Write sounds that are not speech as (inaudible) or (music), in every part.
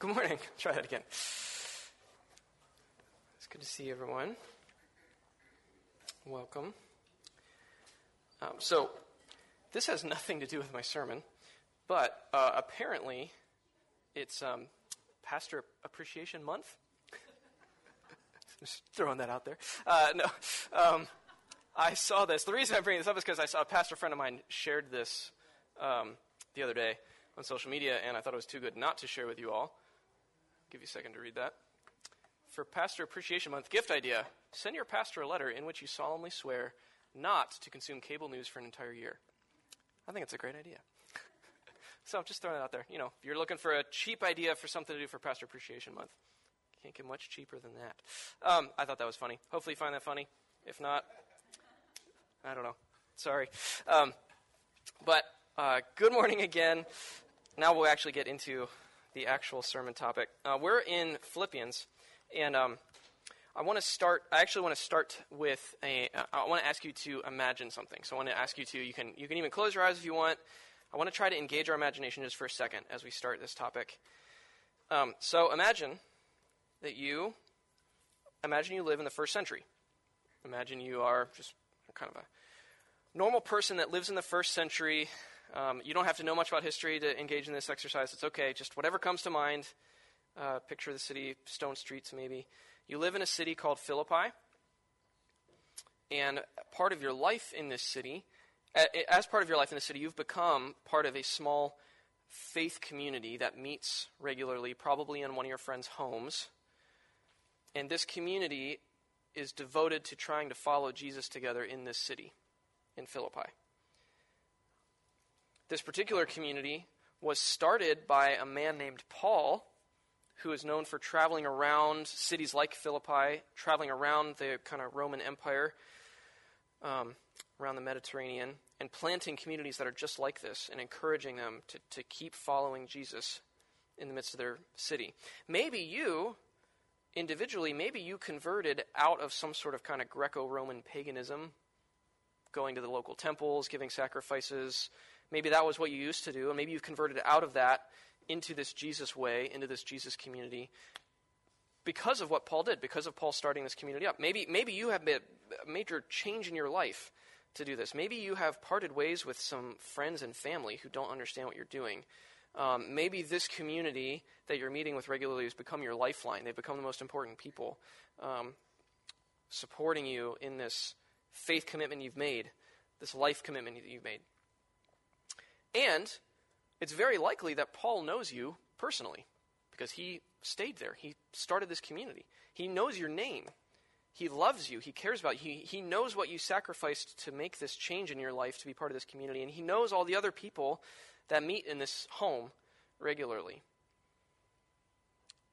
Good morning. (laughs) Try that again. It's good to see everyone. Welcome. Um, so, this has nothing to do with my sermon, but uh, apparently it's um, Pastor Appreciation Month. (laughs) Just throwing that out there. Uh, no, um, I saw this. The reason I'm bringing this up is because I saw a pastor friend of mine shared this um, the other day on social media, and I thought it was too good not to share with you all. Give you a second to read that. For Pastor Appreciation Month gift idea, send your pastor a letter in which you solemnly swear not to consume cable news for an entire year. I think it's a great idea. (laughs) so I'm just throwing it out there. You know, if you're looking for a cheap idea for something to do for Pastor Appreciation Month, can't get much cheaper than that. Um, I thought that was funny. Hopefully, you find that funny. If not, I don't know. Sorry. Um, but uh, good morning again. Now we'll actually get into the actual sermon topic. Uh, we're in Philippians, and um, I want to start. I actually want to start with a. Uh, I want to ask you to imagine something. So I want to ask you to. You can you can even close your eyes if you want. I want to try to engage our imagination just for a second as we start this topic. Um, so imagine that you imagine you live in the first century. Imagine you are just kind of a normal person that lives in the first century. Um, you don't have to know much about history to engage in this exercise. It's okay. Just whatever comes to mind. Uh, picture the city, stone streets, maybe. You live in a city called Philippi, and part of your life in this city, as part of your life in the city, you've become part of a small faith community that meets regularly, probably in one of your friends' homes. And this community is devoted to trying to follow Jesus together in this city, in Philippi. This particular community was started by a man named Paul, who is known for traveling around cities like Philippi, traveling around the kind of Roman Empire, um, around the Mediterranean, and planting communities that are just like this and encouraging them to, to keep following Jesus in the midst of their city. Maybe you individually, maybe you converted out of some sort of kind of Greco Roman paganism, going to the local temples, giving sacrifices. Maybe that was what you used to do, and maybe you've converted out of that into this Jesus way, into this Jesus community, because of what Paul did, because of Paul starting this community up. Maybe, maybe you have made a major change in your life to do this. Maybe you have parted ways with some friends and family who don't understand what you're doing. Um, maybe this community that you're meeting with regularly has become your lifeline. They've become the most important people um, supporting you in this faith commitment you've made, this life commitment that you've made. And it's very likely that Paul knows you personally because he stayed there. He started this community. He knows your name. He loves you. He cares about you. He, he knows what you sacrificed to make this change in your life to be part of this community. And he knows all the other people that meet in this home regularly.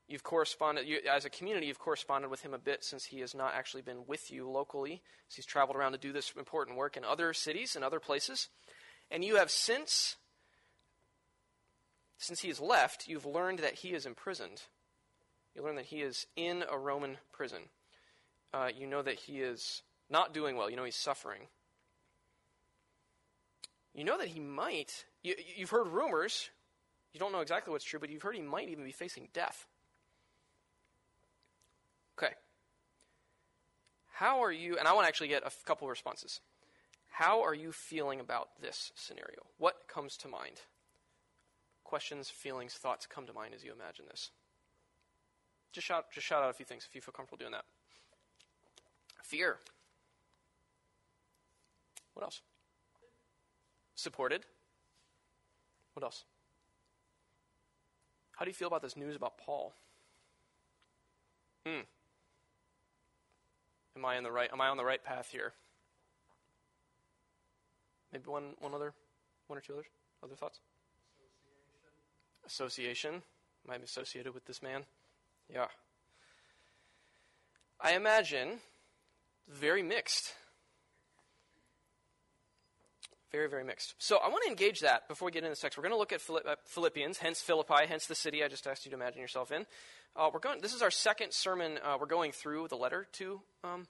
You've corresponded, you, as a community, you've corresponded with him a bit since he has not actually been with you locally. So he's traveled around to do this important work in other cities and other places. And you have since, since he has left, you've learned that he is imprisoned. You learn that he is in a Roman prison uh, you know that he is not doing well. You know he's suffering. You know that he might, you, you've heard rumors. You don't know exactly what's true, but you've heard he might even be facing death. Okay. How are you, and I want to actually get a couple of responses. How are you feeling about this scenario? What comes to mind? Questions, feelings, thoughts come to mind as you imagine this. Just shout, just shout out a few things if you feel comfortable doing that. Fear. What else? Supported. What else? How do you feel about this news about Paul? Hmm. Am I in the right am I on the right path here? Maybe one one other one or two others? Other thoughts? Association. Association. Am I associated with this man? Yeah. I imagine very mixed. Very, very mixed. So I want to engage that before we get into this text. We're going to look at uh, Philippians, hence Philippi, hence the city I just asked you to imagine yourself in. Uh, we're going. This is our second sermon. Uh, we're going through the letter to um,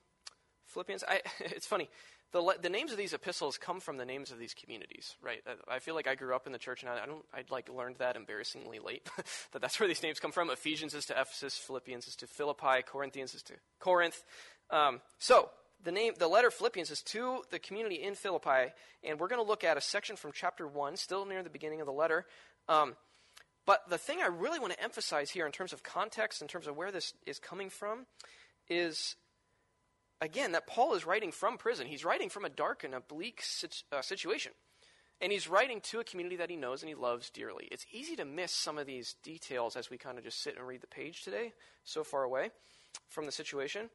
Philippians. I, (laughs) it's funny. The, le- the names of these epistles come from the names of these communities, right? I, I feel like I grew up in the church, and I, I don't. I like learned that embarrassingly late. (laughs) that that's where these names come from. Ephesians is to Ephesus, Philippians is to Philippi, Corinthians is to Corinth. Um, so the name, the letter Philippians is to the community in Philippi, and we're going to look at a section from chapter one, still near the beginning of the letter. Um, but the thing I really want to emphasize here, in terms of context, in terms of where this is coming from, is again, that Paul is writing from prison. He's writing from a dark and a bleak uh, situation. And he's writing to a community that he knows and he loves dearly. It's easy to miss some of these details as we kind of just sit and read the page today, so far away from the situation.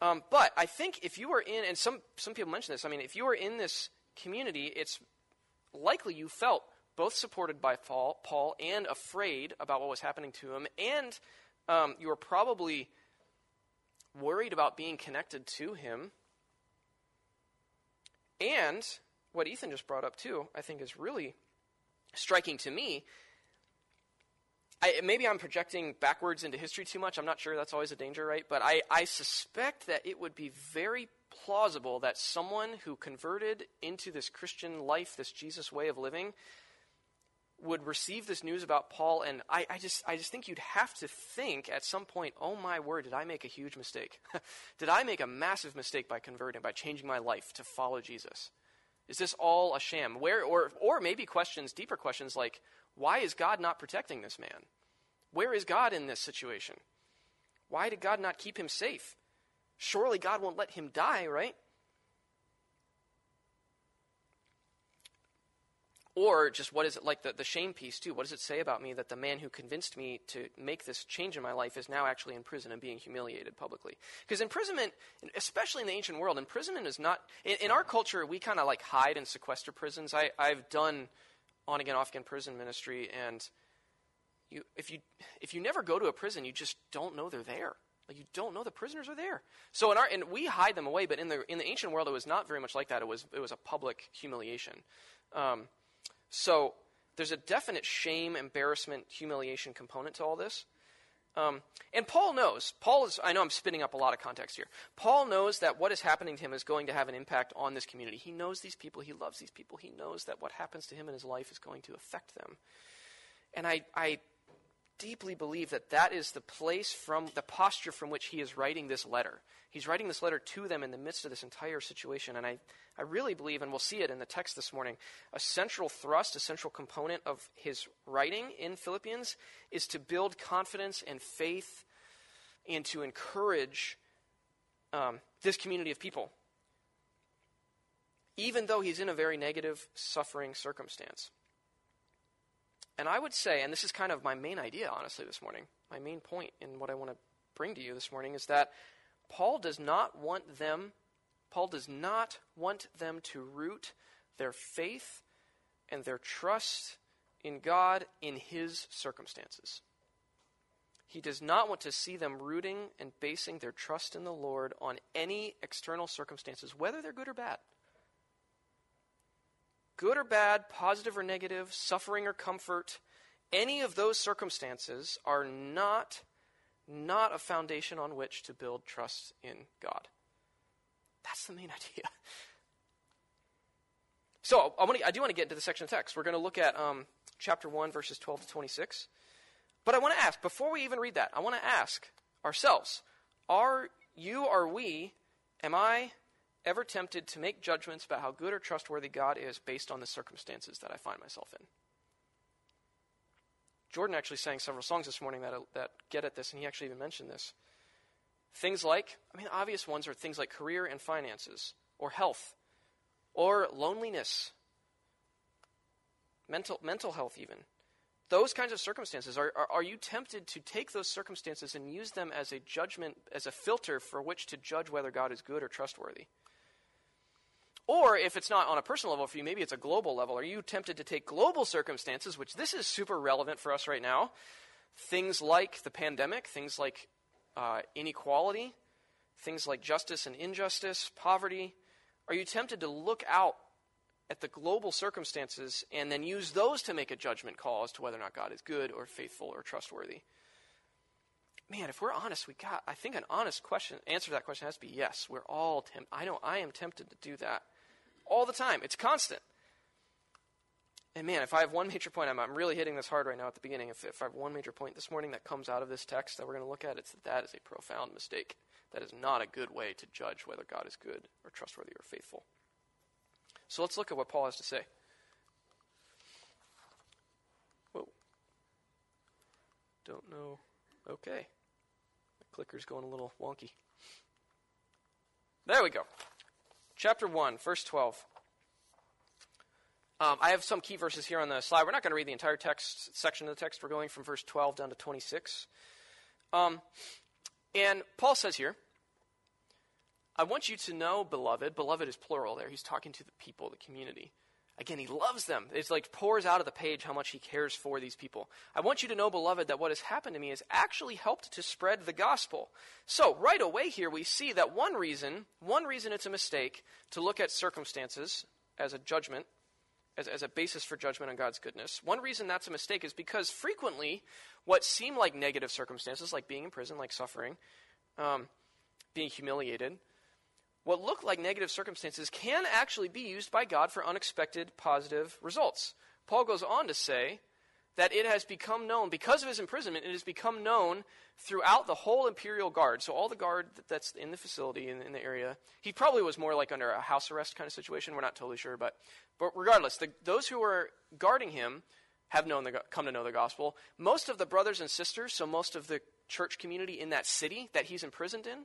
Um, but I think if you were in, and some, some people mention this, I mean, if you were in this community, it's likely you felt both supported by Paul, Paul and afraid about what was happening to him, and um, you were probably worried about being connected to him. And what Ethan just brought up, too, I think is really striking to me. I, maybe I'm projecting backwards into history too much. I'm not sure. That's always a danger, right? But I, I suspect that it would be very plausible that someone who converted into this Christian life, this Jesus way of living, would receive this news about Paul, and I, I, just, I just think you'd have to think at some point, oh my word, did I make a huge mistake? (laughs) did I make a massive mistake by converting, by changing my life to follow Jesus? Is this all a sham? Where, or, or maybe questions, deeper questions like, why is God not protecting this man? Where is God in this situation? Why did God not keep him safe? Surely God won't let him die, right? Or just what is it like the, the shame piece, too? What does it say about me that the man who convinced me to make this change in my life is now actually in prison and being humiliated publicly? Because imprisonment, especially in the ancient world, imprisonment is not. In, in our culture, we kind of like hide and sequester prisons. I, I've done on again, off again prison ministry, and you, if, you, if you never go to a prison, you just don't know they're there. Like you don't know the prisoners are there. So in our and we hide them away, but in the in the ancient world, it was not very much like that. It was it was a public humiliation. Um, so there's a definite shame, embarrassment, humiliation component to all this. Um, and Paul knows. Paul is, I know I'm spinning up a lot of context here. Paul knows that what is happening to him is going to have an impact on this community. He knows these people. He loves these people. He knows that what happens to him in his life is going to affect them. And I, I deeply believe that that is the place from the posture from which he is writing this letter. He's writing this letter to them in the midst of this entire situation. And I, I really believe, and we'll see it in the text this morning, a central thrust, a central component of his writing in Philippians is to build confidence and faith and to encourage um, this community of people, even though he's in a very negative, suffering circumstance. And I would say, and this is kind of my main idea, honestly, this morning, my main point in what I want to bring to you this morning is that Paul does not want them, Paul does not want them to root their faith and their trust in God in his circumstances. He does not want to see them rooting and basing their trust in the Lord on any external circumstances, whether they're good or bad good or bad, positive or negative, suffering or comfort, any of those circumstances are not not a foundation on which to build trust in God. That's the main (laughs) idea. So I, want to, I do want to get into the section of text. We're going to look at um, chapter 1, verses 12 to 26. But I want to ask, before we even read that, I want to ask ourselves are you, are we, am I, ever tempted to make judgments about how good or trustworthy God is based on the circumstances that I find myself in? Jordan actually sang several songs this morning that, that get at this, and he actually even mentioned this. Things like, I mean, obvious ones are things like career and finances, or health, or loneliness, mental, mental health, even. Those kinds of circumstances. Are, are, are you tempted to take those circumstances and use them as a judgment, as a filter for which to judge whether God is good or trustworthy? Or if it's not on a personal level for you, maybe it's a global level. Are you tempted to take global circumstances, which this is super relevant for us right now? Things like the pandemic, things like uh, inequality, things like justice and injustice, poverty. Are you tempted to look out at the global circumstances and then use those to make a judgment call as to whether or not God is good or faithful or trustworthy? man, if we're honest, we got, I think an honest question, answer to that question has to be yes. We're all tempted. I know I am tempted to do that all the time. It's constant. And man, if I have one major point, I'm, I'm really hitting this hard right now at the beginning. If, if I have one major point this morning that comes out of this text that we're going to look at, it's that that is a profound mistake. That is not a good way to judge whether God is good or trustworthy or faithful. So let's look at what Paul has to say. Whoa. Don't know. Okay. The clicker's going a little wonky. There we go. Chapter 1, verse 12. Um, I have some key verses here on the slide. We're not going to read the entire text section of the text. We're going from verse 12 down to 26. Um, and Paul says here, I want you to know, beloved, beloved is plural there. He's talking to the people, the community. Again, he loves them. It's like pours out of the page how much he cares for these people. I want you to know, beloved, that what has happened to me has actually helped to spread the gospel. So, right away here, we see that one reason, one reason it's a mistake to look at circumstances as a judgment, as, as a basis for judgment on God's goodness. One reason that's a mistake is because frequently what seem like negative circumstances, like being in prison, like suffering, um, being humiliated, what look like negative circumstances can actually be used by God for unexpected positive results. Paul goes on to say that it has become known, because of his imprisonment, it has become known throughout the whole imperial guard. So, all the guard that's in the facility, in, in the area, he probably was more like under a house arrest kind of situation. We're not totally sure. But, but regardless, the, those who were guarding him have known the, come to know the gospel. Most of the brothers and sisters, so most of the church community in that city that he's imprisoned in,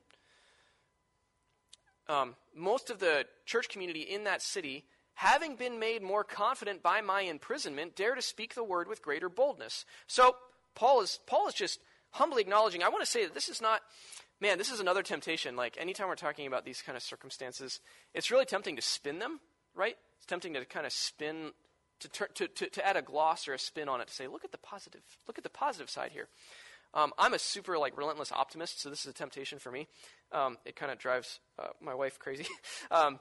um, most of the church community in that city, having been made more confident by my imprisonment, dare to speak the word with greater boldness. So Paul is Paul is just humbly acknowledging. I want to say that this is not. Man, this is another temptation. Like anytime we're talking about these kind of circumstances, it's really tempting to spin them, right? It's tempting to kind of spin to, to, to, to add a gloss or a spin on it to say, look at the positive, look at the positive side here. Um, I'm a super like relentless optimist, so this is a temptation for me. Um, it kind of drives uh, my wife crazy, (laughs) um,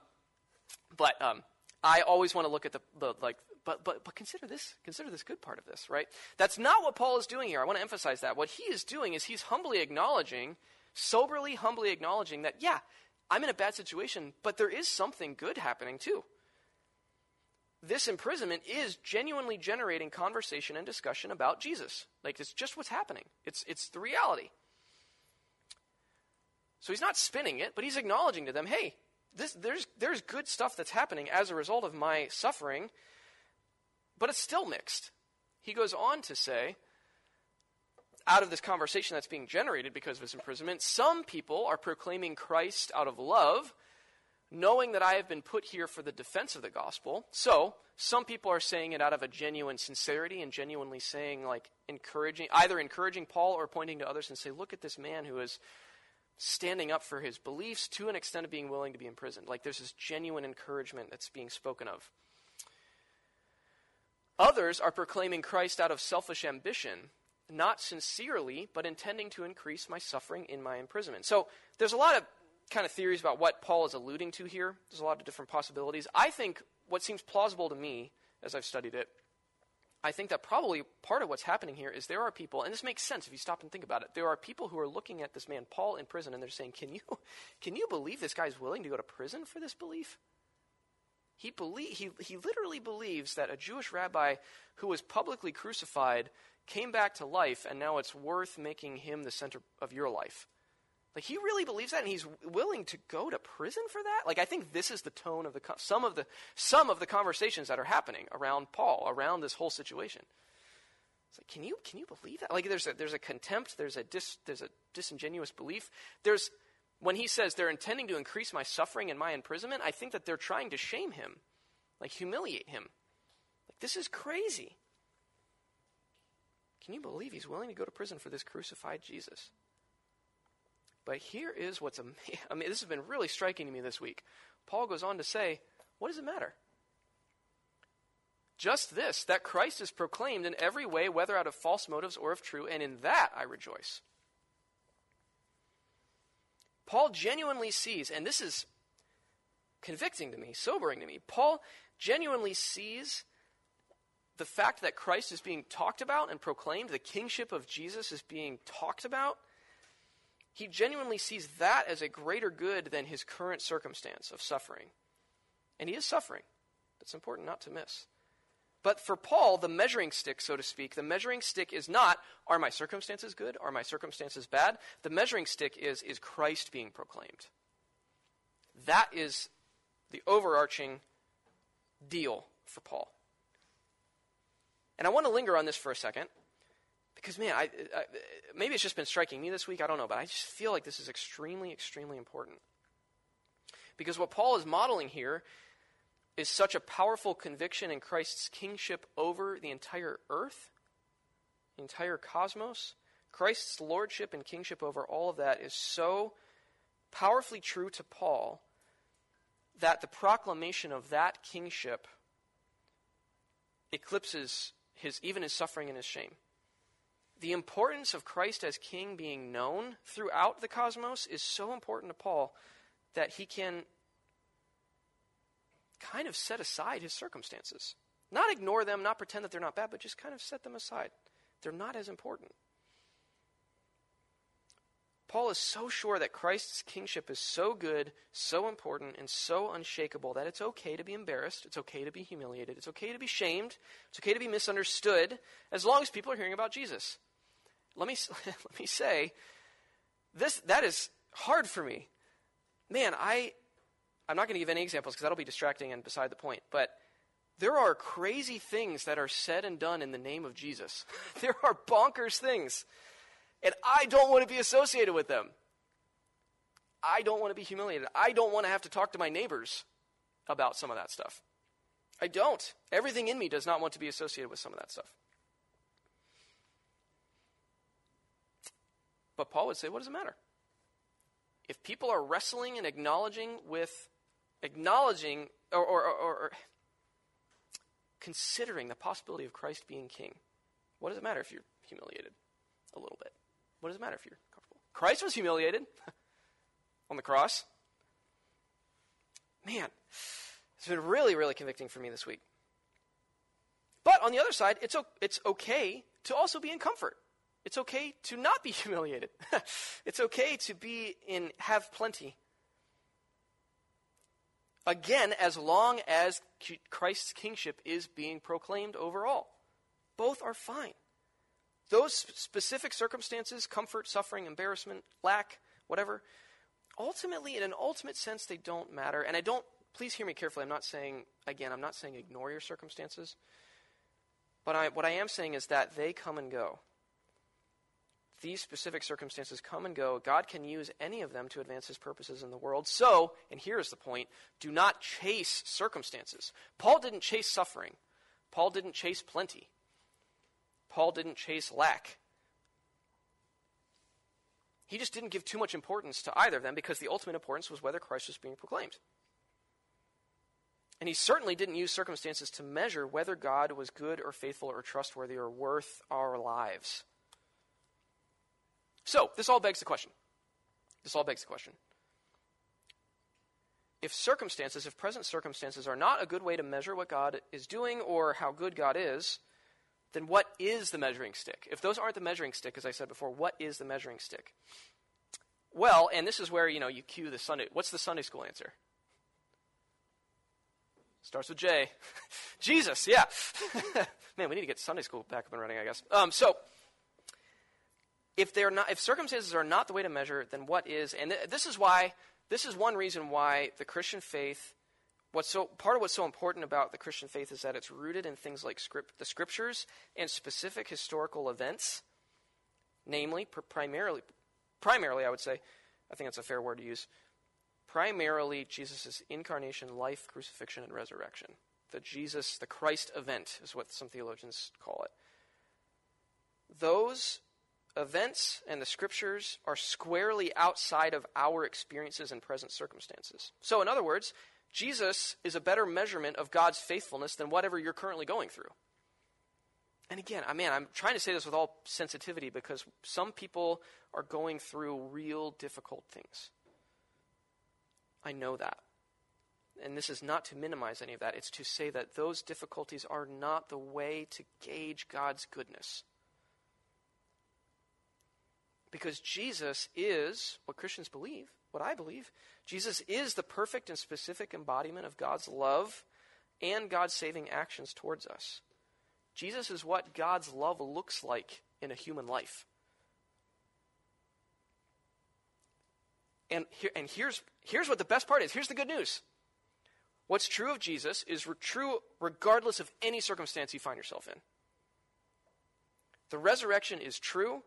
but um, I always want to look at the, the like. But but but consider this. Consider this good part of this, right? That's not what Paul is doing here. I want to emphasize that. What he is doing is he's humbly acknowledging, soberly, humbly acknowledging that yeah, I'm in a bad situation, but there is something good happening too this imprisonment is genuinely generating conversation and discussion about Jesus. Like it's just what's happening. It's it's the reality. So he's not spinning it, but he's acknowledging to them, hey, this, there's there's good stuff that's happening as a result of my suffering, but it's still mixed. He goes on to say, out of this conversation that's being generated because of his imprisonment, some people are proclaiming Christ out of love knowing that I have been put here for the defense of the gospel. So, some people are saying it out of a genuine sincerity and genuinely saying, like, encouraging, either encouraging Paul or pointing to others and say, look at this man who is standing up for his beliefs to an extent of being willing to be imprisoned. Like, there's this genuine encouragement that's being spoken of. Others are proclaiming Christ out of selfish ambition, not sincerely, but intending to increase my suffering in my imprisonment. So, there's a lot of kind of theories about what Paul is alluding to here. There's a lot of different possibilities. I think what seems plausible to me as I've studied it, I think that probably part of what's happening here is there are people, and this makes sense if you stop and think about it. There are people who are looking at this man Paul in prison and they're saying, "Can you, (laughs) can you believe this guy's willing to go to prison for this belief?" He believe, he he literally believes that a Jewish rabbi who was publicly crucified came back to life, and now it's worth making him the center of your life. Like he really believes that, and he's willing to go to prison for that. Like I think this is the tone of the some of the some of the conversations that are happening around Paul, around this whole situation. It's like, can you can you believe that? Like there's a there's a contempt, there's a dis, there's a disingenuous belief. There's when he says they're intending to increase my suffering and my imprisonment, I think that they're trying to shame him, like humiliate him. Like this is crazy. Can you believe he's willing to go to prison for this crucified Jesus? But here is what's amazing. (laughs) I mean, this has been really striking to me this week. Paul goes on to say, What does it matter? Just this, that Christ is proclaimed in every way, whether out of false motives or of true, and in that I rejoice. Paul genuinely sees, and this is convicting to me, sobering to me. Paul genuinely sees the fact that Christ is being talked about and proclaimed, the kingship of Jesus is being talked about He genuinely sees that as a greater good than his current circumstance of suffering. And he is suffering. That's important not to miss. But for Paul, the measuring stick, so to speak, the measuring stick is not, are my circumstances good? Are my circumstances bad? The measuring stick is, is Christ being proclaimed. That is the overarching deal for Paul. And I want to linger on this for a second because, man, I, I, maybe it's just been striking me this week. I don't know, but I just feel like this is extremely, extremely important. Because what Paul is modeling here is such a powerful conviction in Christ's kingship over the entire earth, the entire cosmos. Christ's lordship and kingship over all of that is so powerfully true to Paul that the proclamation of that kingship eclipses his even his suffering and his shame. The importance of Christ as king being known throughout the cosmos is so important to Paul that he can kind of set aside his circumstances. Not ignore them, not pretend that they're not bad, but just kind of set them aside. They're not as important. Paul is so sure that Christ's kingship is so good, so important, and so unshakable that it's okay to be embarrassed, it's okay to be humiliated, it's okay to be shamed, it's okay to be misunderstood, as long as people are hearing about Jesus. Let me, (laughs) let me say, this, that is hard for me. Man, I, I'm not going to give any examples because that'll be distracting and beside the point, but there are crazy things that are said and done in the name of Jesus. (laughs) there are bonkers things. And I don't want to be associated with them. I don't want to be humiliated. I don't want to have to talk to my neighbors about some of that stuff. I don't. Everything in me does not want to be associated with some of that stuff. But Paul would say, what does it matter? If people are wrestling and acknowledging with acknowledging or, or, or, or considering the possibility of Christ being king, what does it matter if you're humiliated a little bit? What does it matter if you're comfortable? Christ was humiliated (laughs) on the cross. Man, it's been really, really convicting for me this week. But on the other side, it's, it's okay to also be in comfort. It's okay to not be (laughs) humiliated. (laughs) it's okay to be in have plenty Again, as long as Christ's kingship is being proclaimed overall. Both are fine. Those specific circumstances, comfort, suffering, embarrassment, lack, whatever, ultimately, in an ultimate sense, they don't matter. And I don't, please hear me carefully. I'm not saying, again, I'm not saying ignore your circumstances. But I, what I am saying is that they come and go these specific circumstances come and go, God can use any of them to advance his purposes in the world. So, and here's the point do not chase circumstances. Paul didn't chase suffering, Paul didn't chase plenty, Paul didn't chase lack. He just didn't give too much importance to either of them because the ultimate importance was whether Christ was being proclaimed. And he certainly didn't use circumstances to measure whether God was good or faithful or trustworthy or worth our lives. So, this all begs the question. This all begs the question. If circumstances, if present circumstances are not a good way to measure what God is doing or how good God is, then what is the measuring stick? If those aren't the measuring stick, as I said before, what is the measuring stick? Well, and this is where, you know, you cue the Sunday. What's the Sunday school answer? Starts with J. (laughs) Jesus, yeah. (laughs) Man, we need to get Sunday school back up and running, I guess. Um, so, if they're not, if circumstances are not the way to measure, then what is? And th- this is why, this is one reason why the Christian faith, what's so part of what's so important about the Christian faith is that it's rooted in things like script, the scriptures and specific historical events, namely, pr- primarily, primarily, I would say, I think that's a fair word to use. Primarily, Jesus' incarnation, life, crucifixion, and resurrection. The Jesus, the Christ event is what some theologians call it. Those events and the scriptures are squarely outside of our experiences and present circumstances. So, in other words, Jesus is a better measurement of God's faithfulness than whatever you're currently going through. And again, I mean, I'm trying to say this with all sensitivity because some people are going through real difficult things. I know that. And this is not to minimize any of that, it's to say that those difficulties are not the way to gauge God's goodness. Because Jesus is what Christians believe, what I believe. Jesus is the perfect and specific embodiment of God's love and God's saving actions towards us. Jesus is what God's love looks like in a human life. And, here, and here's, here's what the best part is. Here's the good news. What's true of Jesus is re- true regardless of any circumstance you find yourself in. The resurrection is true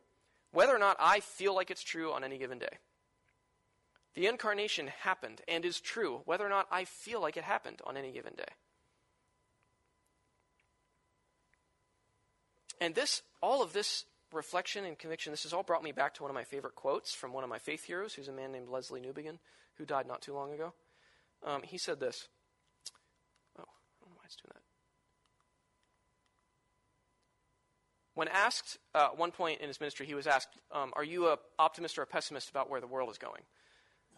whether or not I feel like it's true on any given day. The incarnation happened and is true whether or not I feel like it happened on any given day. And this, all of this reflection and conviction, this has all brought me back to one of my favorite quotes from one of my faith heroes, who's a man named Lesslie Newbigin, who died not too long ago. Um, he said this. Oh, I don't know why it's doing that. When asked, uh, one point in his ministry, he was asked, um, Are you an optimist or a pessimist about where the world is going?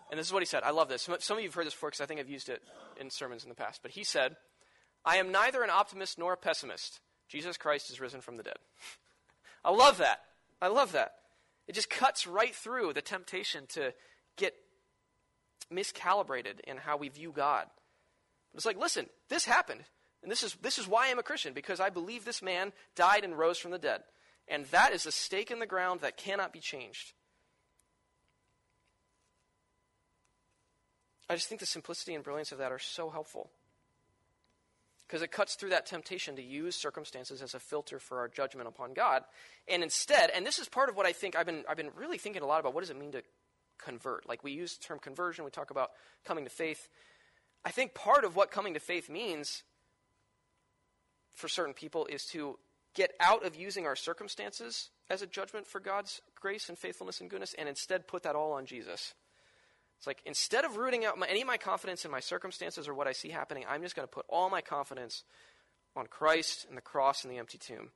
And this is what he said. I love this. Some, some of you have heard this before because I think I've used it in sermons in the past. But he said, I am neither an optimist nor a pessimist. Jesus Christ is risen from the dead. (laughs) I love that. I love that. It just cuts right through the temptation to get miscalibrated in how we view God. It's like, listen, this happened. And this is, this is why I'm a Christian, because I believe this man died and rose from the dead. And that is a stake in the ground that cannot be changed. I just think the simplicity and brilliance of that are so helpful because it cuts through that temptation to use circumstances as a filter for our judgment upon God. And instead, and this is part of what I think I've been, I've been really thinking a lot about what does it mean to convert? Like we use the term conversion, we talk about coming to faith. I think part of what coming to faith means for certain people is to get out of using our circumstances as a judgment for God's grace and faithfulness and goodness and instead put that all on Jesus. It's like instead of rooting out my, any of my confidence in my circumstances or what I see happening, I'm just going to put all my confidence on Christ and the cross and the empty tomb.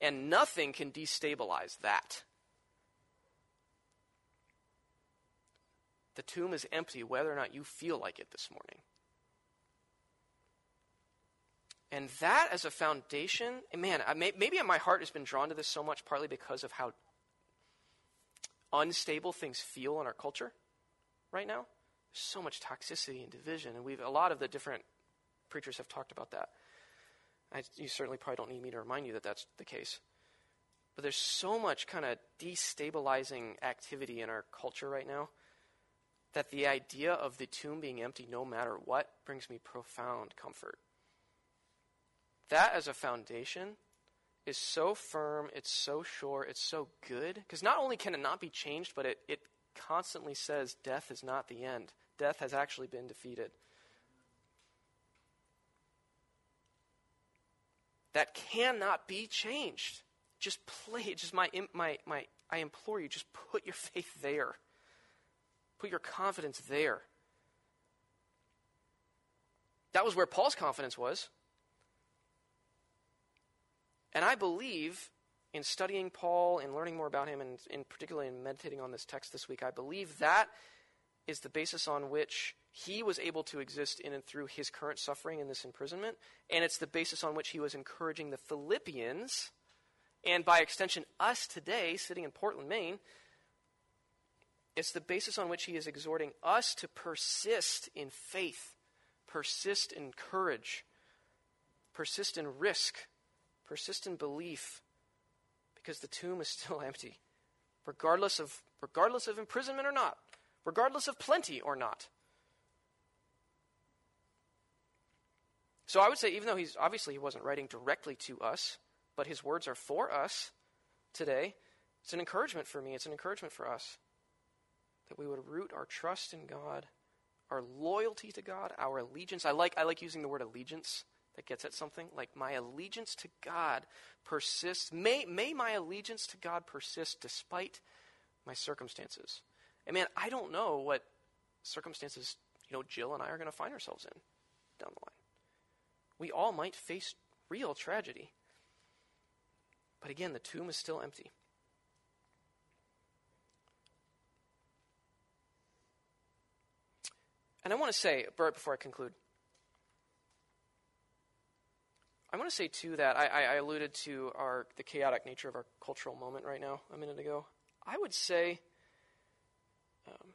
And nothing can destabilize that. The tomb is empty whether or not you feel like it this morning. And that as a foundation, man, may, maybe my heart has been drawn to this so much partly because of how unstable things feel in our culture right now. There's so much toxicity and division, and we've a lot of the different preachers have talked about that. I, you certainly probably don't need me to remind you that that's the case. But there's so much kind of destabilizing activity in our culture right now that the idea of the tomb being empty no matter what brings me profound comfort. That as a foundation is so firm, it's so sure, it's so good. Because not only can it not be changed, but it, it constantly says death is not the end. Death has actually been defeated. That cannot be changed. Just play it. Just my, my, my, I implore you, just put your (laughs) faith there. Put your confidence there. That was where Paul's confidence was. And I believe in studying Paul and learning more about him, and in particularly in meditating on this text this week, I believe that is the basis on which he was able to exist in and through his current suffering in this imprisonment, and it's the basis on which he was encouraging the Philippians, and by extension, us today, sitting in Portland, Maine. It's the basis on which he is exhorting us to persist in faith, persist in courage, persist in risk, persist in belief, because the tomb is still (laughs) empty, regardless of, regardless of imprisonment or not, regardless of plenty or not. So I would say, even though he's obviously he wasn't writing directly to us, but his words are for us today, it's an encouragement for me, it's an encouragement for us that we would root our trust in God, our loyalty to God, our allegiance. I like, I like using the word allegiance that gets at something like my allegiance to God persists. May, may my allegiance to God persist despite my circumstances. And man, I don't know what circumstances, you know, Jill and I are going to find ourselves in down the line. We all might face real tragedy. But again, the tomb is still empty. And I want to say, right before I conclude, I want to say too that I, I alluded to our the chaotic nature of our cultural moment right now a minute ago. I would say um,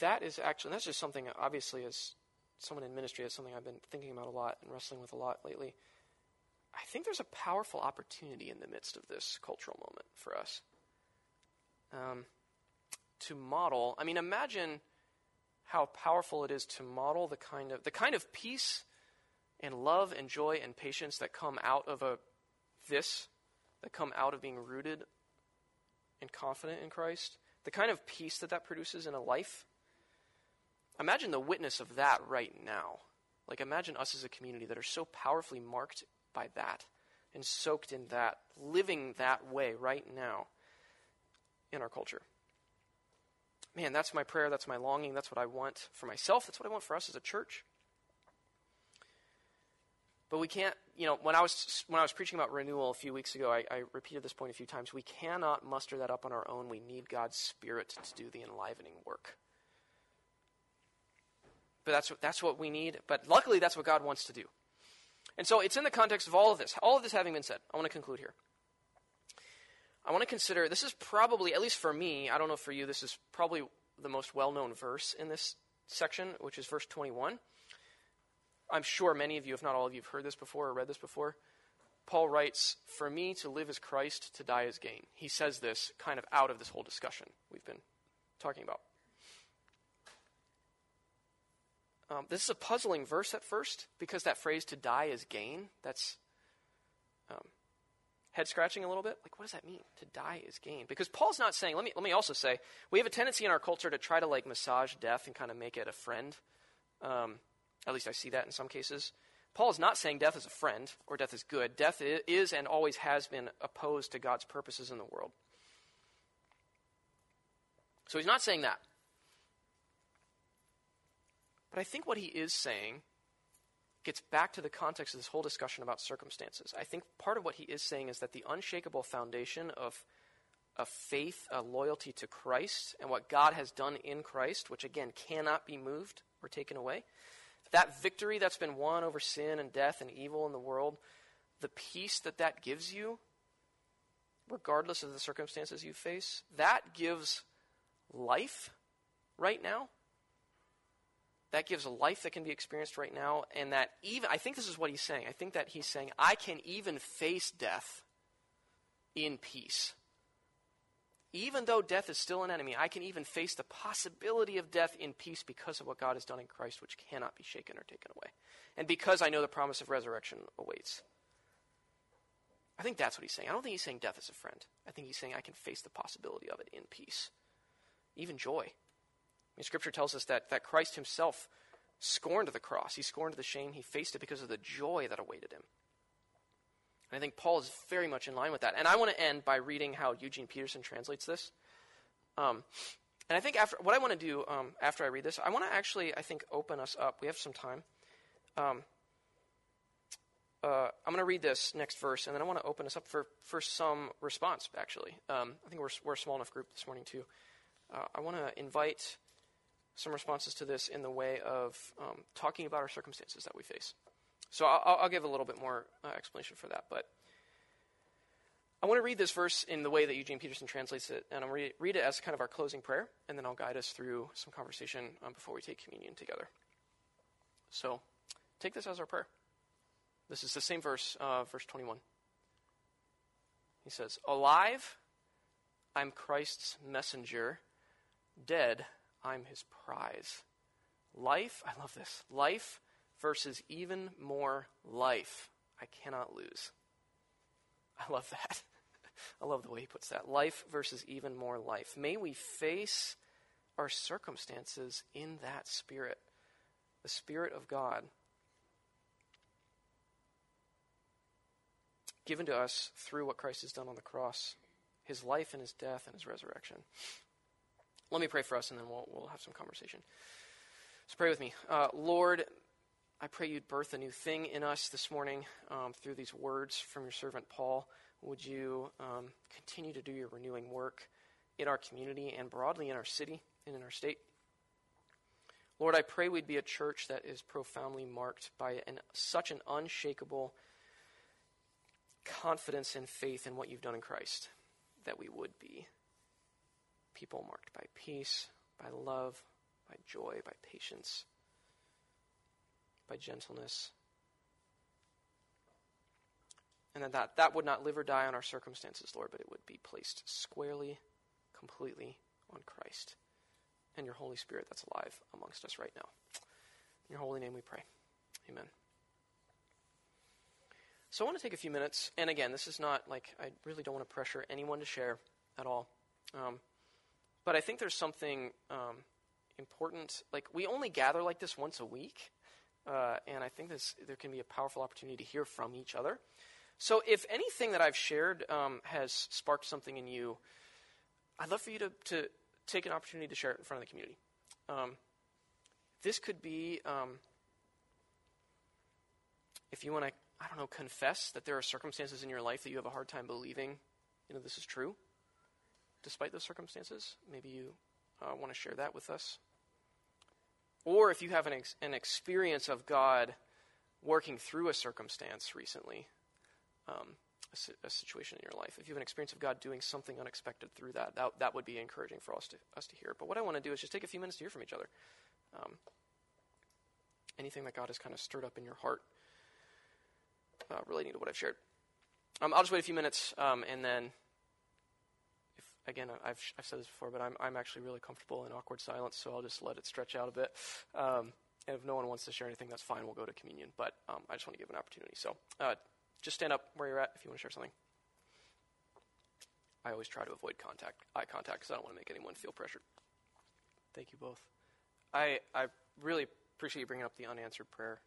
that is actually, that's just something, obviously, as someone in ministry, as something I've been thinking about a lot and wrestling with a lot lately. I think there's a powerful opportunity in the midst of this cultural moment for us um, to model. I mean, imagine how powerful it is to model the kind of the kind of peace and love and joy and patience that come out of a this that come out of being rooted and confident in Christ, the kind of peace that that produces in a life. Imagine the witness of that right now. Like, imagine us as a community that are so powerfully marked by that and soaked in that, living that way right now in our culture. Man, that's my prayer. That's my longing. That's what I want for myself. That's what I want for us as a church. But we can't, you know, when I was when I was preaching about renewal a few weeks ago, I, I, repeated this point a few times. We cannot muster that up on our own. We need God's Spirit to do the enlivening work. But that's what, that's what we need. But luckily, that's what God wants to do. And so it's in the context of all of this. All of this having been said, I want to conclude here. I want to consider this is probably, at least for me, I don't know for you, this is probably the most well known verse in this section, which is verse 21. I'm sure many of you, if not all of you, have heard this before or read this before. Paul writes, For me to live is Christ, to die is gain. He says this kind of out of this whole discussion we've been talking about. Um, this is a puzzling verse at first because that phrase to die is gain, that's um, head scratching a little bit. Like, what does that mean? To die is gain. Because Paul's not saying, let me, let me also say, we have a tendency in our culture to try to like massage death and kind of make it a friend. Um, at least I see that in some cases. Paul is not saying death is a friend or death is good. Death is and always has been opposed to God's purposes in the world. So he's not saying that. But I think what he is saying gets back to the context of this whole discussion about circumstances. I think part of what he is saying is that the unshakable foundation of, a faith, a loyalty to Christ, and what God has done in Christ, which again cannot be moved or taken away, that victory that's been won over sin and death and evil in the world, the peace that that gives you, regardless of the circumstances you face, that gives life right now. That gives a life that can be experienced right now, and that even, I think this is what he's saying. I think that he's saying, I can even face death in peace. Even though death is still an enemy, I can even face the possibility of death in peace because of what God has done in Christ, which cannot be shaken or taken away. And because I know the promise of resurrection awaits. I think that's what he's saying. I don't think he's saying death is a friend. I think he's saying I can face the possibility of it in peace, even joy. I mean, Scripture tells us that, that Christ himself scorned the cross. He scorned the shame. He faced it because of the joy that awaited him. And I think Paul is very much in line with that. And I want to end by reading how Eugene Peterson translates this. Um, and I think after what I want to do um, after I read this, I want to actually, I think, open us up. We have some time. Um, uh, I'm going to read this next verse, and then I want to open us up for, for some response, actually. Um, I think we're, we're a small enough group this morning, too. Uh, I want to invite some responses to this in the way of um, talking about our circumstances that we face. So I'll, I'll give a little bit more uh, explanation for that. But I want to read this verse in the way that Eugene Peterson translates it, and I'll read, read it as kind of our closing prayer, and then I'll guide us through some conversation um, before we take communion together. So take this as our prayer. This is the same verse, uh, verse 21. He says, Alive, I'm Christ's messenger. Dead, I'm his prize. Life, I love this. Life versus even more life I cannot lose. I love that. (laughs) I love the way he puts that. Life versus even more life. May we face our circumstances in that spirit, the Spirit of God, given to us through what Christ has done on the cross, his life and his death and his resurrection. Let me pray for us and then we'll, we'll have some conversation. So pray with me. Uh, Lord, I pray you'd birth a new thing in us this morning um, through these words from your servant Paul. Would you um, continue to do your renewing work in our community and broadly in our city and in our state? Lord, I pray we'd be a church that is profoundly marked by an, such an unshakable confidence and faith in what you've done in Christ. that we would be people marked by peace, by love, by joy, by patience, by gentleness. And that, that that would not live or die on our circumstances, Lord, but it would be placed squarely, completely on Christ and your Holy Spirit that's alive amongst us right now. In your holy name we pray. Amen. So I want to take a few minutes, and again, this is not like I really don't want to pressure anyone to share at all. Um, but I think there's something um, important. Like we only gather like this once a week, uh, and I think this there can be a powerful opportunity to hear from each other. So if anything that I've shared um, has sparked something in you, I'd love for you to, to take an opportunity to share it in front of the community. Um, this could be um, if you want to I don't know, confess that there are circumstances in your life that you have a hard time believing, you know, this is true, despite those circumstances. Maybe you uh, want to share that with us. Or if you have an, ex- an experience of God working through a circumstance recently, um, a, si- a, situation in your life, if you have an experience of God doing something unexpected through that, that, that would be encouraging for us to, us to hear. But what I want to do is just take a few minutes to hear from each other. Um, anything that God has kind of stirred up in your heart uh, relating to what I've shared. Um, I'll just wait a few minutes, um, and then, again, I've, I've said this before, but I'm, I'm actually really comfortable in awkward silence, so I'll just let it stretch out a bit. Um, and if no one wants to share anything, that's fine. We'll go to communion. But um, I just want to give an opportunity. So uh, just stand up where you're at if you want to share something. I always try to avoid contact, eye contact, because I don't want to make anyone feel pressured. Thank you both. I I really appreciate you bringing up the unanswered prayer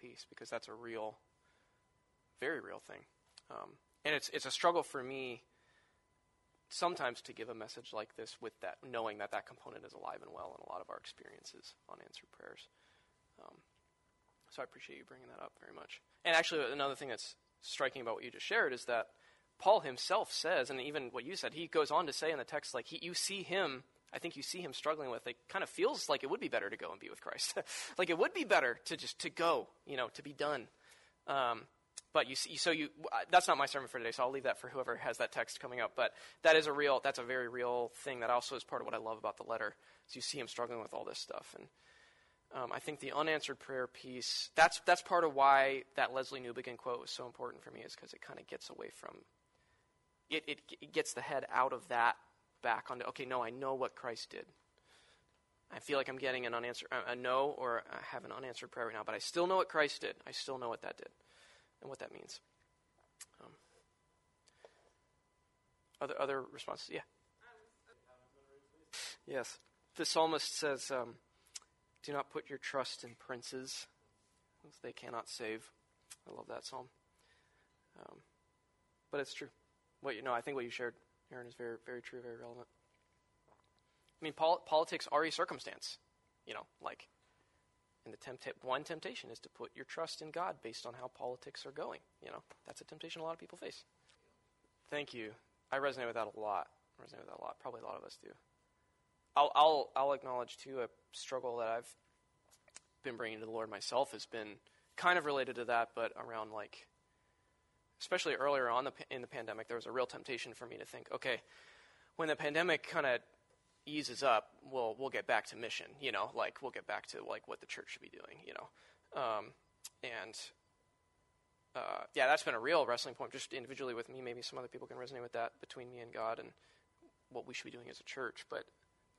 piece because that's a real very real thing. Um, and it's, it's a struggle for me sometimes to give a message like this with that, knowing that that component is alive and well in a lot of our experiences on answered prayers. Um, so I appreciate you bringing that up very much. And actually, another thing that's striking about what you just shared is that Paul himself says, and even what you said, he goes on to say in the text, like, he, you see him, I think you see him struggling with, it kind of feels like it would be better to go and be with Christ. (laughs) like it would be better to just, to go, you know, to be done. Um, but you see, so you, that's not my sermon for today, so I'll leave that for whoever has that text coming up. But that is a real, that's a very real thing that also is part of what I love about the letter. Is you see him struggling with all this stuff, and um, I think the unanswered prayer piece. That's that's part of why that Lesslie Newbigin quote was so important for me, is because it kind of gets away from. It, it it gets the head out of that back onto okay, no, I know what Christ did. I feel like I'm getting an unanswered a no or I have an unanswered prayer right now, but I still know what Christ did. I still know what that did and what that means. Um, other other responses? Yeah. Yes. The psalmist says, um, "Do not put your trust in princes; they cannot save." I love that psalm. Um, but it's true. What you know, I think what you shared, Aaron, is very, very true, very relevant. I mean, pol- politics are a circumstance. You know, like and the one temptation is to put your trust in God based on how politics are going. You know, that's a temptation a lot of people face. Thank you. I resonate with that a lot. I resonate with that a lot. Probably a lot of us do. I'll, I'll, I'll acknowledge, too, a struggle that I've been bringing to the Lord myself has been kind of related to that, but around like, especially earlier on the, in the pandemic, there was a real temptation for me to think, okay, when the pandemic kind of eases up, we'll we'll get back to mission. You know, like we'll get back to like what the church should be doing. You know, um, and uh, yeah, that's been a real wrestling point, just individually with me. Maybe some other people can resonate with that between me and God and what we should be doing as a church. But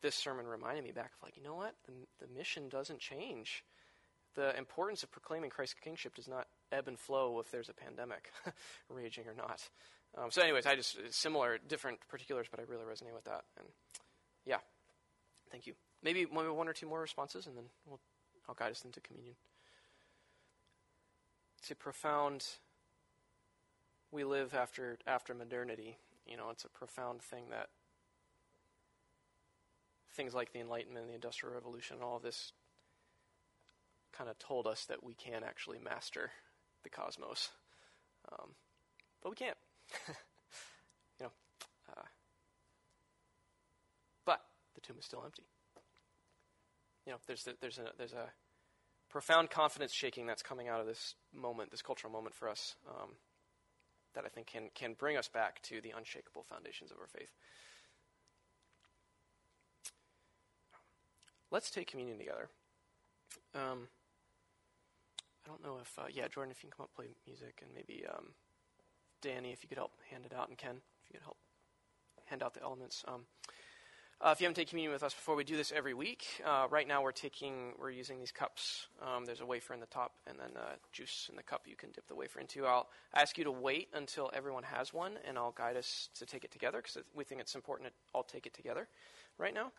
this sermon reminded me back of like, you know what, the, the mission doesn't change. The importance of proclaiming Christ's kingship does not ebb and flow if there's a pandemic (laughs) raging or not. Um, so, anyways, I just similar, different particulars, but I really resonate with that. And yeah. Thank you. Maybe one or two more responses, and then we'll, I'll guide us into communion. It's a profound. We live after after modernity. You know, it's a profound thing that things like the Enlightenment, the Industrial Revolution, all of this kind of told us that we can actually master the cosmos, um, but we can't. (laughs) you know, uh, tomb is still empty. You know, there's there's a there's a profound confidence shaking that's coming out of this moment, this cultural moment for us. Um, that I think can, can bring us back to the unshakable foundations of our faith. Let's take communion together. Um, I don't know if, uh, yeah, Jordan, if you can come up play music, and maybe um, Danny, if you could help hand it out, and Ken, if you could help hand out the elements. Um, uh, if you haven't taken communion with us before, we do this every week. Uh, right now, we're taking, we're using these cups. Um, there's a wafer in the top, and then uh, juice in the cup you can dip the wafer into. I'll ask you to wait until everyone has one, and I'll guide us to take it together because we think it's important to all take it together right now.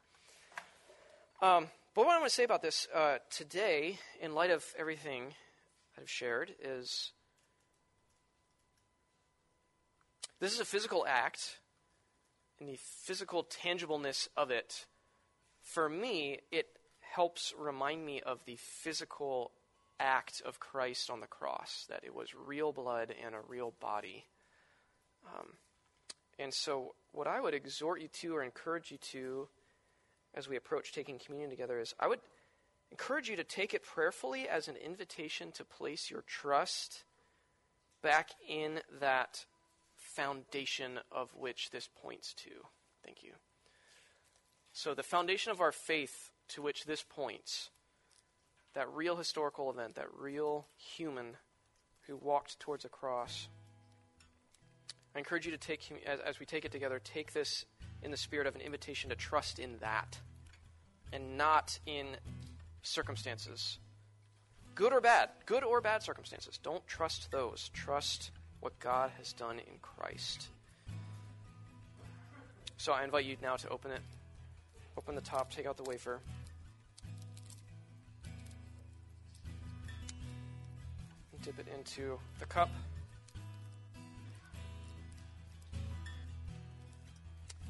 Um, but what I want to say about this uh, today, in light of everything I've shared, is this is a physical act and the physical tangibleness of it, for me, it helps remind me of the physical act of Christ on the cross, that it was real blood and a real body. Um, and so, what I would exhort you to or encourage you to as we approach taking communion together is I would encourage you to take it prayerfully as an invitation to place your trust back in that foundation of which this points to. Thank you. So, the foundation of our faith to which this points, that real historical event, that real human who walked towards a cross. I encourage you to take, as, as we take it together, take this in the spirit of an invitation to trust in that and not in circumstances. Good or bad, good or bad circumstances. Don't trust those. Trust what God has done in Christ. So I invite you now to open it. Open the top, take out the wafer. Dip it into the cup.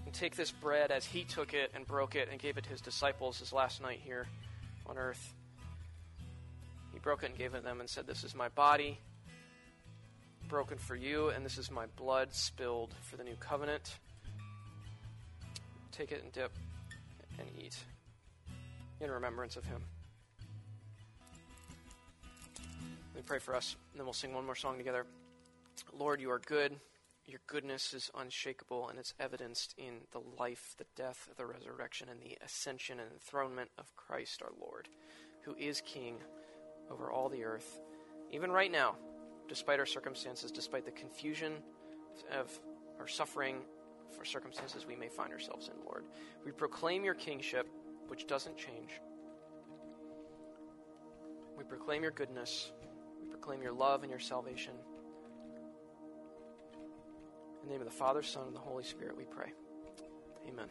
And take this bread as he took it and broke it and gave it to his disciples his last night here on earth. He broke it and gave it to them and said, This is my body broken for you, and this is my blood spilled for the new covenant. Take it and dip and eat in remembrance of him. Let me pray for us, and then we'll sing one more song together. Lord, you are good. Your goodness is unshakable, and it's evidenced in the life, the death, the resurrection, and the ascension and enthronement of Christ our Lord, who is King over all the earth. Even right now, despite our circumstances, despite the confusion of our suffering for circumstances we may find ourselves in, Lord. We proclaim your kingship, which doesn't change. We proclaim your goodness. We proclaim your love and your salvation. In the name of the Father, Son, and the Holy Spirit, we pray. Amen.